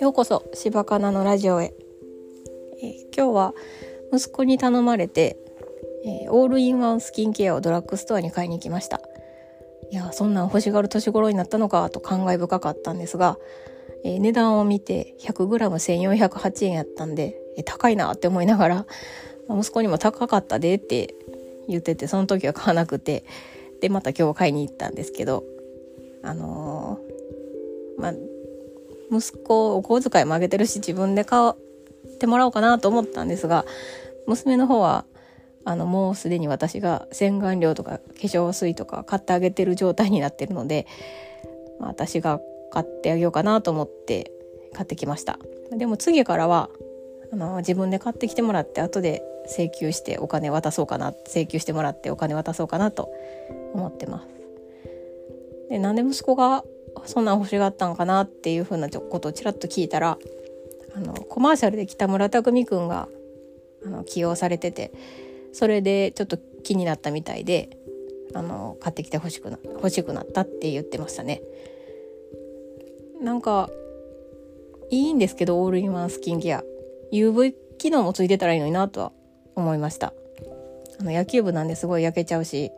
ようこそ柴かなのラジオへ、えー、今日は息子に頼まれて、えー、オールインワンスキンケアをドラッグストアに買いに行きました。いやそんなん欲しがる年頃になったのかと感慨深かったんですが、えー、値段を見て 100g1408 円やったんで、え高いなって思いながら息子にも高かったでって言っててその時は買わなくてでまた今日買いに行ったんですけどあのー、まあ息子お小遣いもあげてるし自分で買ってもらおうかなと思ったんですが娘の方はあのもうすでに私が洗顔料とか化粧水とか買ってあげてる状態になってるので、まあ、私が買ってあげようかなと思って買ってきました。でも次からはあの自分で買ってきてもらって後で請求してお金渡そうかな請求してもらってお金渡そうかなと思ってますでなんで息子がそんなん欲しがったんかなっていうふうなことをちらっと聞いたらあのコマーシャルで北村匠海くんがあの起用されててそれでちょっと気になったみたいであの買ってきて欲しくな欲しくなったって言ってましたね。なんかいいんですけどオールインワンスキンケア UV 機能もついてたらいいのになとは思いましたあの野球部なんですごい焼けちゃうし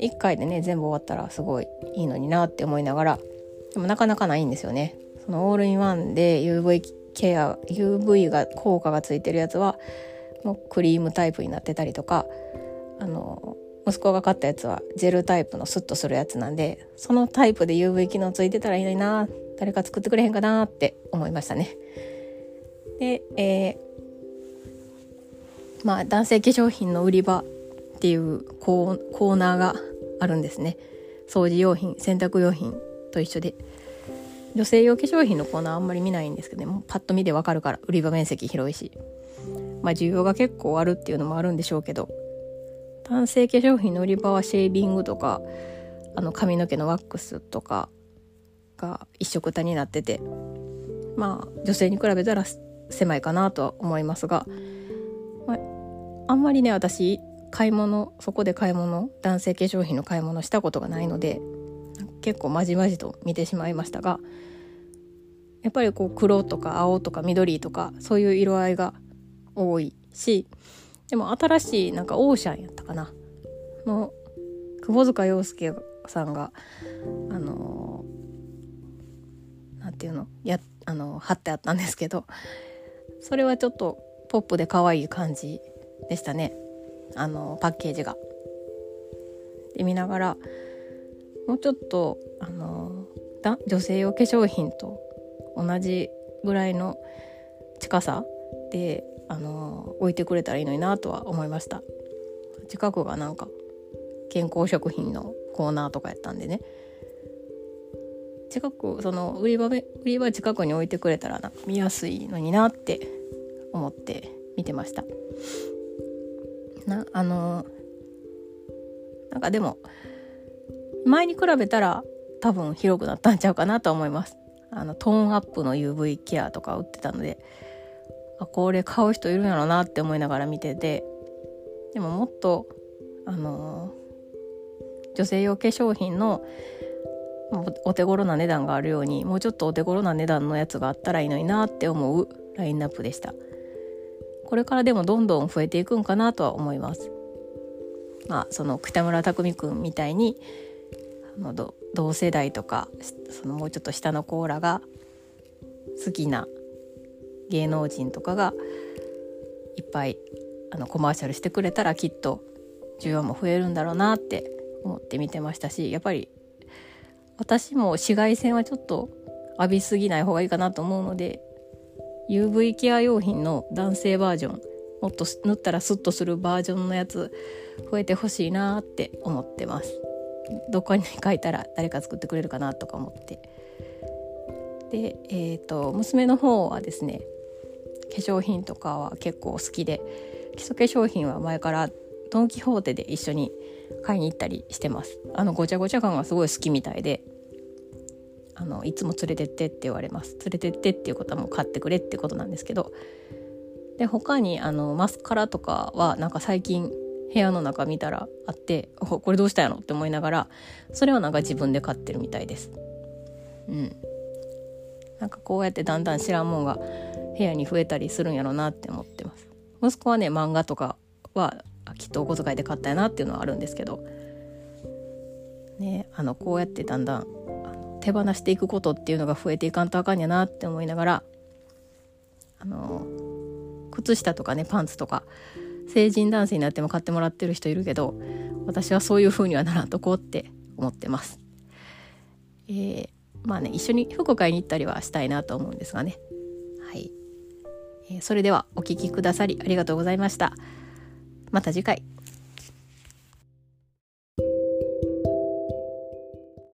1回でね全部終わったらすごいいいのになって思いながらでもなかなかないんですよねそのオールインワンで UV ケア UV が効果がついてるやつはもうクリームタイプになってたりとかあの息子が買ったやつはジェルタイプのスッとするやつなんでそのタイプで UV 機能ついてたらいいのにな誰か作ってくれへんかなって思いましたね。で、えー、まあ男性化粧品の売り場っていうコーナーがあるんですね。掃除用品洗濯用品と一緒で。女性用化粧品のコーナーあんまり見ないんですけどもパッと見てわかるから売り場面積広いし。まあ需要が結構あるっていうのもあるんでしょうけど。男性化粧品の売り場はシェービングとかあの髪の毛のワックスとかが一色たになってて。まあ女性に比べたら狭いかなとは思いますが、まあ、あんまりね私買い物そこで買い物男性化粧品の買い物したことがないので結構まじまじと見てしまいましたがやっぱりこう黒とか青とか緑とかそういう色合いが多いしでも新しいなんかオーシャンやったかなの窪塚洋介さんがあのなんていうのやあの貼ってあったんですけどそれはちょっとポップで可愛い感じでしたね。あのパッケージが。で見ながらもうちょっとあの女性用化粧品と同じぐらいの近さであの置いてくれたらいいのになとは思いました。近くがなんか健康食品のコーナーとかやったんでね。近くその売り場売り場近くに置いてくれたらな見やすいのになって思って見てました。なあのなんかでも前に比べたら多分広くなったんちゃうかなと思います。あのトーンアップの UV ケアとか売ってたのであこれ買う人いるんやろなって思いながら見ててでももっとあの女性用化粧品のお手頃な値段があるようにもうちょっとお手頃な値段のやつがあったらいいのになって思うラインナップでした。これからでもどんどん増えていくんかなとは思います。まあその北村匠海君みたいにあの同世代とかそのもうちょっと下のコーラが好きな芸能人とかがいっぱいあのコマーシャルしてくれたらきっと需要も増えるんだろうなって思って見てましたしやっぱり私も紫外線はちょっと浴びすぎない方がいいかなと思うので UV ケア用品の男性バージョンもっと塗ったらスッとするバージョンのやつ増えてほしいなって思ってます。どこに書いたら誰か作ってくれるかなとか思って。でえっ、ー、と娘の方はですね化粧品とかは結構好きで基礎化粧品は前からドン・キホーテで一緒に買いに行ったりしてますあのごちゃごちゃ感がすごい好きみたいであのいつも連れてってって言われます連れてってっていうことはもう買ってくれってことなんですけどで他にあのマスカラとかはなんか最近部屋の中見たらあって「これどうしたんやろ?」って思いながらそれはなんか自分で買ってるみたいです。うん、なんかこうやってだんだん知らんもんが部屋に増えたりするんやろうなって思ってます。息子はね漫画とかはきっとお小遣いで買ったやなっていうのはあるんですけどねあのこうやってだんだん手放していくことっていうのが増えていかんとあかんやなって思いながらあの靴下とかねパンツとか成人男性になっても買ってもらってる人いるけど私はそういう風にはならんとこうって思ってます。えー、まあね一緒に服買いに行ったりはしたいなと思うんですがね。はい、えー、それではお聴きくださりありがとうございました。また次回。